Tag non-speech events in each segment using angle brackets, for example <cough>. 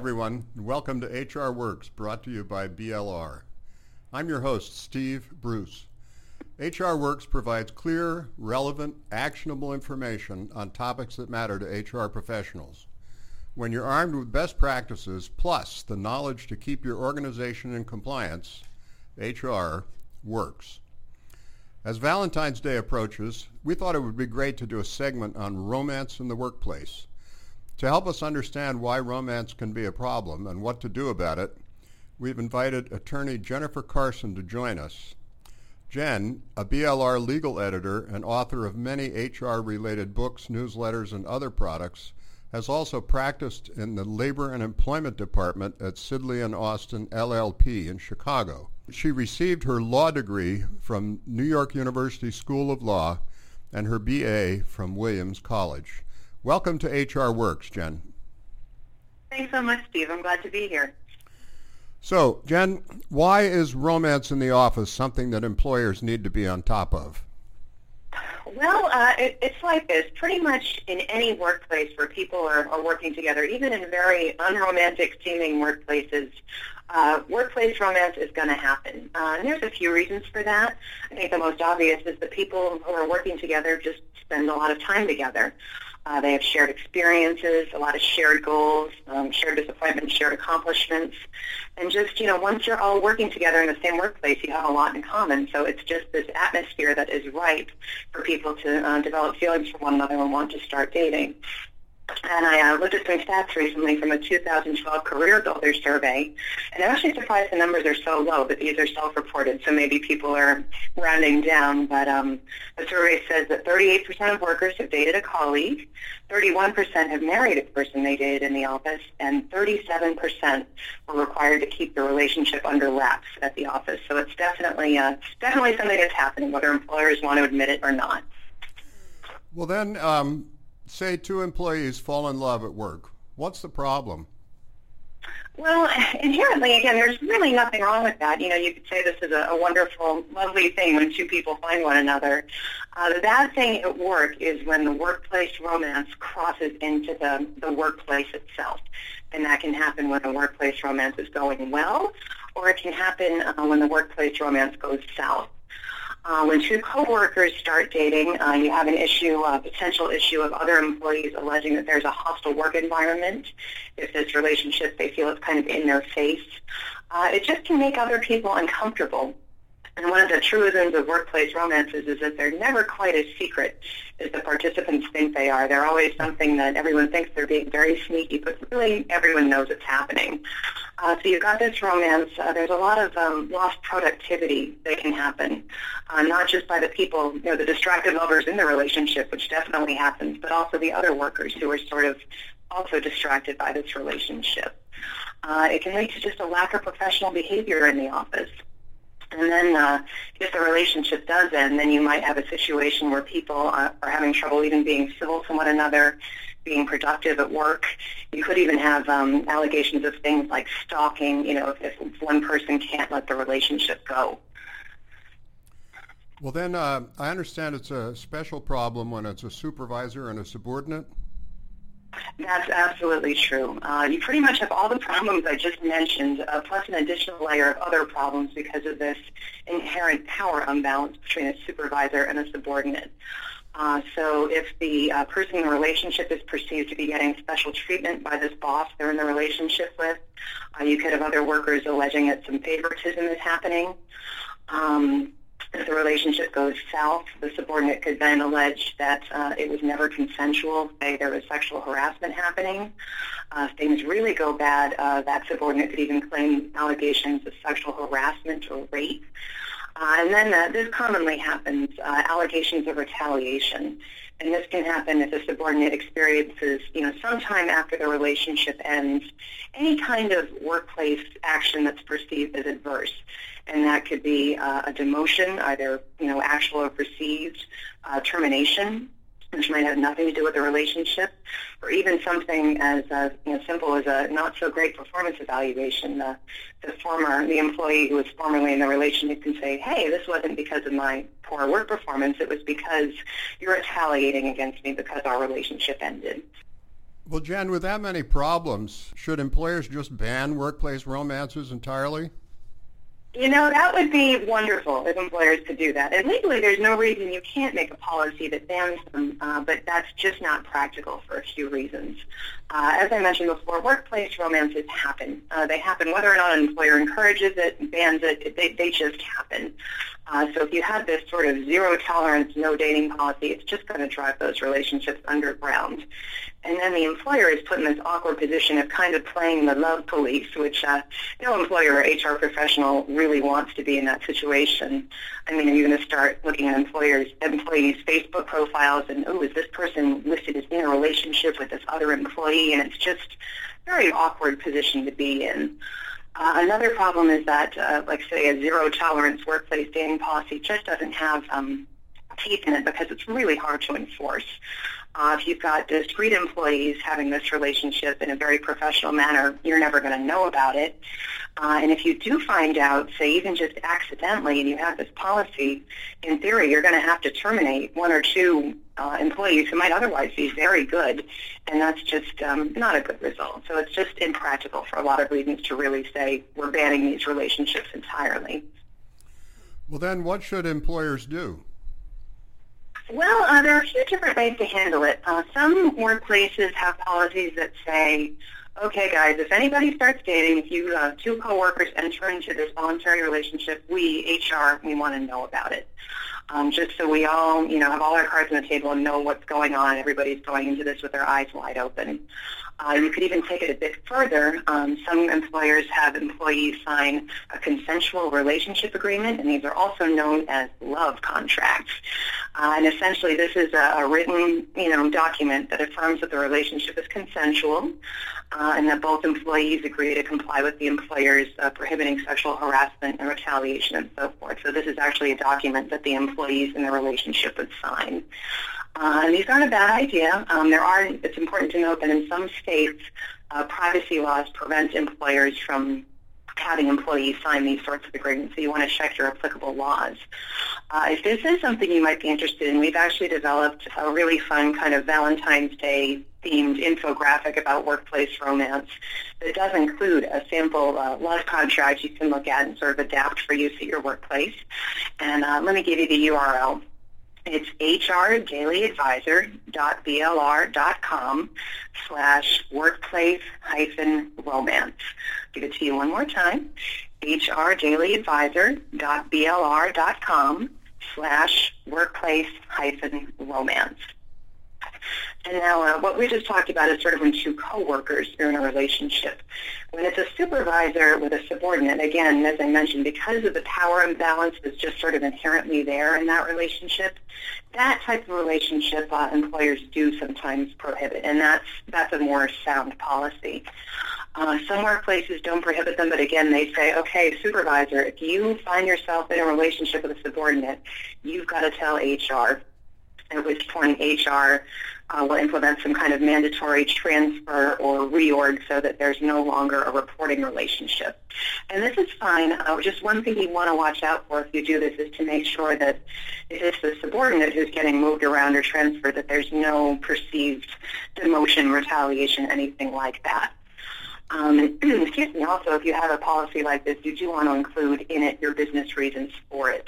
everyone, welcome to HR Works, brought to you by BLR. I'm your host, Steve Bruce. HR Works provides clear, relevant, actionable information on topics that matter to HR professionals. When you're armed with best practices plus the knowledge to keep your organization in compliance, HR works. As Valentine's Day approaches, we thought it would be great to do a segment on romance in the workplace. To help us understand why romance can be a problem and what to do about it, we've invited attorney Jennifer Carson to join us. Jen, a BLR legal editor and author of many HR-related books, newsletters, and other products, has also practiced in the Labor and Employment Department at Sidley and Austin LLP in Chicago. She received her law degree from New York University School of Law and her BA from Williams College. Welcome to HR Works, Jen. Thanks so much, Steve. I'm glad to be here. So, Jen, why is romance in the office something that employers need to be on top of? Well, uh, it, it's like this. Pretty much in any workplace where people are, are working together, even in very unromantic seeming workplaces, uh, workplace romance is going to happen. Uh, and there's a few reasons for that. I think the most obvious is that people who are working together just spend a lot of time together. Uh, they have shared experiences, a lot of shared goals, um, shared disappointments, shared accomplishments, and just you know, once you're all working together in the same workplace, you have a lot in common. So it's just this atmosphere that is ripe for people to uh, develop feelings for one another and want to start dating. And I uh, looked at some stats recently from a 2012 Career Builder survey, and I'm actually surprised the numbers are so low, but these are self-reported, so maybe people are rounding down. But um, the survey says that 38% of workers have dated a colleague, 31% have married a person they dated in the office, and 37% were required to keep the relationship under wraps at the office. So it's definitely, uh, definitely something that's happening, whether employers want to admit it or not. Well, then, um say two employees fall in love at work. What's the problem? Well, inherently, again, there's really nothing wrong with that. You know, you could say this is a, a wonderful, lovely thing when two people find one another. Uh, the bad thing at work is when the workplace romance crosses into the, the workplace itself. And that can happen when the workplace romance is going well, or it can happen uh, when the workplace romance goes south. Uh, when two coworkers start dating, uh, you have an issue, a potential issue of other employees alleging that there's a hostile work environment. If this relationship, they feel it's kind of in their face. Uh, it just can make other people uncomfortable. And one of the truisms of workplace romances is that they're never quite as secret as the participants think they are. They're always something that everyone thinks they're being very sneaky, but really everyone knows it's happening. Uh, so you've got this romance. Uh, there's a lot of um, lost productivity that can happen, uh, not just by the people, you know, the distracted lovers in the relationship, which definitely happens, but also the other workers who are sort of also distracted by this relationship. Uh, it can lead to just a lack of professional behavior in the office. And then uh, if the relationship does end, then you might have a situation where people are, are having trouble even being civil to one another, being productive at work. You could even have um, allegations of things like stalking, you know, if, if one person can't let the relationship go. Well, then uh, I understand it's a special problem when it's a supervisor and a subordinate. That's absolutely true. Uh, you pretty much have all the problems I just mentioned, uh, plus an additional layer of other problems because of this inherent power imbalance between a supervisor and a subordinate. Uh, so if the uh, person in the relationship is perceived to be getting special treatment by this boss they're in the relationship with, uh, you could have other workers alleging that some favoritism is happening. Um, if the relationship goes south, the subordinate could then allege that uh, it was never consensual, say there was sexual harassment happening. Uh, if things really go bad, uh, that subordinate could even claim allegations of sexual harassment or rape. Uh, and then uh, this commonly happens, uh, allegations of retaliation. And this can happen if a subordinate experiences, you know, sometime after the relationship ends, any kind of workplace action that's perceived as adverse. And that could be uh, a demotion, either you know actual or perceived, uh, termination, which might have nothing to do with the relationship, or even something as uh, you know simple as a not so great performance evaluation. The, the former the employee who was formerly in the relationship can say, "Hey, this wasn't because of my poor work performance. It was because you're retaliating against me because our relationship ended." Well, Jen, with that many problems, should employers just ban workplace romances entirely? You know, that would be wonderful if employers could do that. And legally, there's no reason you can't make a policy that bans them, uh, but that's just not practical for a few reasons. Uh, as I mentioned before, workplace romances happen. Uh, they happen whether or not an employer encourages it, bans it, they, they just happen. Uh, so if you have this sort of zero tolerance, no dating policy, it's just going to drive those relationships underground. And then the employer is put in this awkward position of kind of playing the love police, which uh, no employer or HR professional really wants to be in that situation. I mean, are you're going to start looking at employers, employees' Facebook profiles, and oh, is this person listed as in a relationship with this other employee? And it's just a very awkward position to be in. Uh, another problem is that, uh, like say, a zero tolerance workplace dating policy just doesn't have um, teeth in it because it's really hard to enforce. Uh, if you've got discreet employees having this relationship in a very professional manner, you're never going to know about it. Uh, and if you do find out, say even just accidentally, and you have this policy, in theory, you're going to have to terminate one or two uh, employees who might otherwise be very good, and that's just um, not a good result. So it's just impractical for a lot of reasons to really say we're banning these relationships entirely. Well, then what should employers do? Well, uh, there are a few different ways to handle it. Uh, some workplaces have policies that say, okay, guys, if anybody starts dating, if you uh, two coworkers enter into this voluntary relationship, we HR we want to know about it, um, just so we all you know have all our cards on the table and know what's going on. Everybody's going into this with their eyes wide open. Uh, you could even take it a bit further. Um, some employers have employees sign a consensual relationship agreement, and these are also known as love contracts. Uh, and essentially, this is a, a written, you know, document that affirms that the relationship is consensual, uh, and that both employees agree to comply with the employer's uh, prohibiting sexual harassment and retaliation and so forth. So this is actually a document that the employees in the relationship would sign. Uh, and these aren't a bad idea. Um, there are, it's important to note that in some states, uh, privacy laws prevent employers from having employees sign these sorts of agreements, so you want to check your applicable laws. Uh, if this is something you might be interested in, we've actually developed a really fun kind of Valentine's Day themed infographic about workplace romance that does include a sample uh, love contract you can look at and sort of adapt for use at your workplace. And uh, let me give you the URL. It's hrdailyadvisor.blr.com slash workplace hyphen romance. Give it to you one more time. hrdailyadvisor.blr.com slash workplace hyphen romance. And now uh, what we just talked about is sort of when two coworkers are in a relationship. When it's a supervisor with a subordinate, again, as I mentioned, because of the power imbalance that's just sort of inherently there in that relationship, that type of relationship uh, employers do sometimes prohibit, and that's that's a more sound policy. Uh, some workplaces don't prohibit them, but again, they say, okay, supervisor, if you find yourself in a relationship with a subordinate, you've got to tell HR at which point HR uh, will implement some kind of mandatory transfer or reorg so that there's no longer a reporting relationship. And this is fine. Uh, just one thing you want to watch out for if you do this is to make sure that if it's the subordinate who's getting moved around or transferred, that there's no perceived demotion, retaliation, anything like that. Um, <clears throat> excuse me, also, if you have a policy like this, you want to include in it your business reasons for it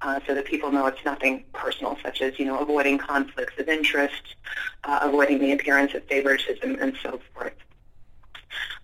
uh, so that people know it's nothing personal, such as, you know, avoiding conflicts of interest, uh, avoiding the appearance of favoritism, and so forth.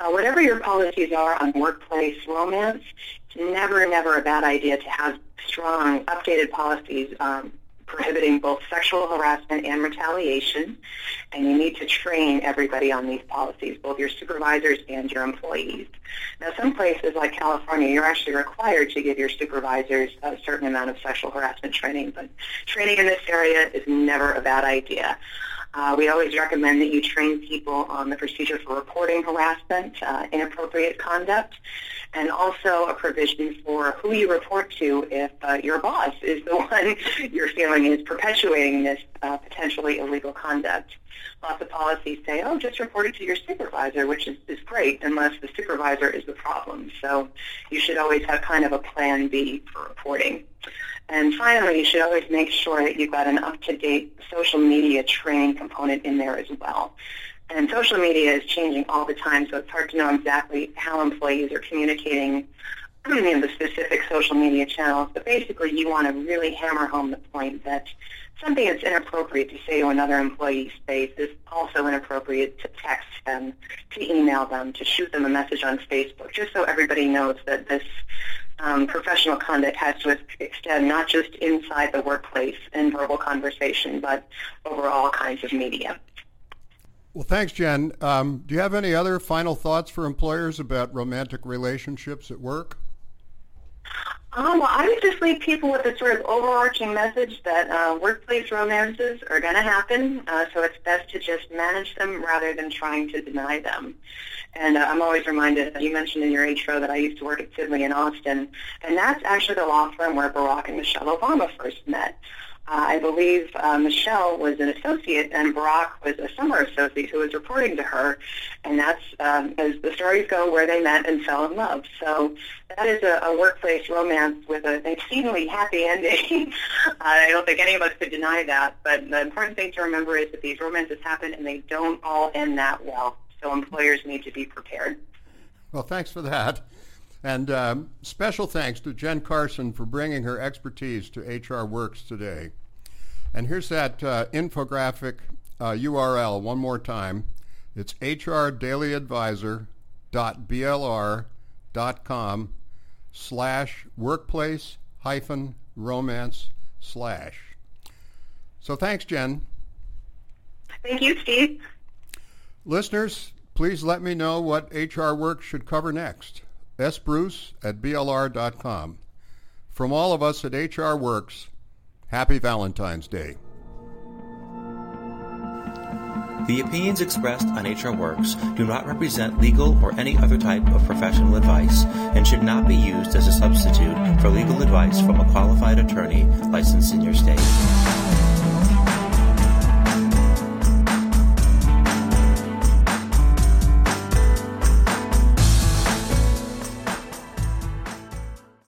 Uh, whatever your policies are on workplace romance, it's never, never a bad idea to have strong, updated policies um, prohibiting both sexual harassment and retaliation, and you need to train everybody on these policies, both your supervisors and your employees. Now, some places like California, you're actually required to give your supervisors a certain amount of sexual harassment training, but training in this area is never a bad idea. Uh, we always recommend that you train people on the procedure for reporting harassment, uh, inappropriate conduct, and also a provision for who you report to if uh, your boss is the <laughs> one you're feeling is perpetuating this uh, potentially illegal conduct. Lots of policies say, oh, just report it to your supervisor, which is, is great unless the supervisor is the problem. So you should always have kind of a plan B for reporting. And finally, you should always make sure that you've got an up-to-date social media training component in there as well. And social media is changing all the time, so it's hard to know exactly how employees are communicating <clears throat> in the specific social media channels. But basically, you want to really hammer home the point that something that's inappropriate to say to another employee's face is also inappropriate to text them, to email them, to shoot them a message on Facebook, just so everybody knows that this um, professional conduct has to extend not just inside the workplace in verbal conversation, but over all kinds of media. Well, thanks, Jen. Um, do you have any other final thoughts for employers about romantic relationships at work? Um, well, I would just leave people with a sort of overarching message that uh, workplace romances are going to happen, uh, so it's best to just manage them rather than trying to deny them. And uh, I'm always reminded, you mentioned in your intro that I used to work at Sidley in Austin, and that's actually the law firm where Barack and Michelle Obama first met. Uh, I believe uh, Michelle was an associate and Barack was a summer associate who was reporting to her. And that's, um, as the stories go, where they met and fell in love. So that is a, a workplace romance with an exceedingly happy ending. <laughs> I don't think any of us could deny that. But the important thing to remember is that these romances happen and they don't all end that well. So employers need to be prepared. Well, thanks for that. And um, special thanks to Jen Carson for bringing her expertise to HR Works today. And here's that uh, infographic uh, URL one more time. It's hrdailyadvisor.blr.com slash workplace hyphen romance slash. So thanks, Jen. Thank you, Steve. Listeners, please let me know what HR Works should cover next sbruce at blr.com. From all of us at HR Works, happy Valentine's Day. The opinions expressed on HR Works do not represent legal or any other type of professional advice and should not be used as a substitute for legal advice from a qualified attorney licensed in your state.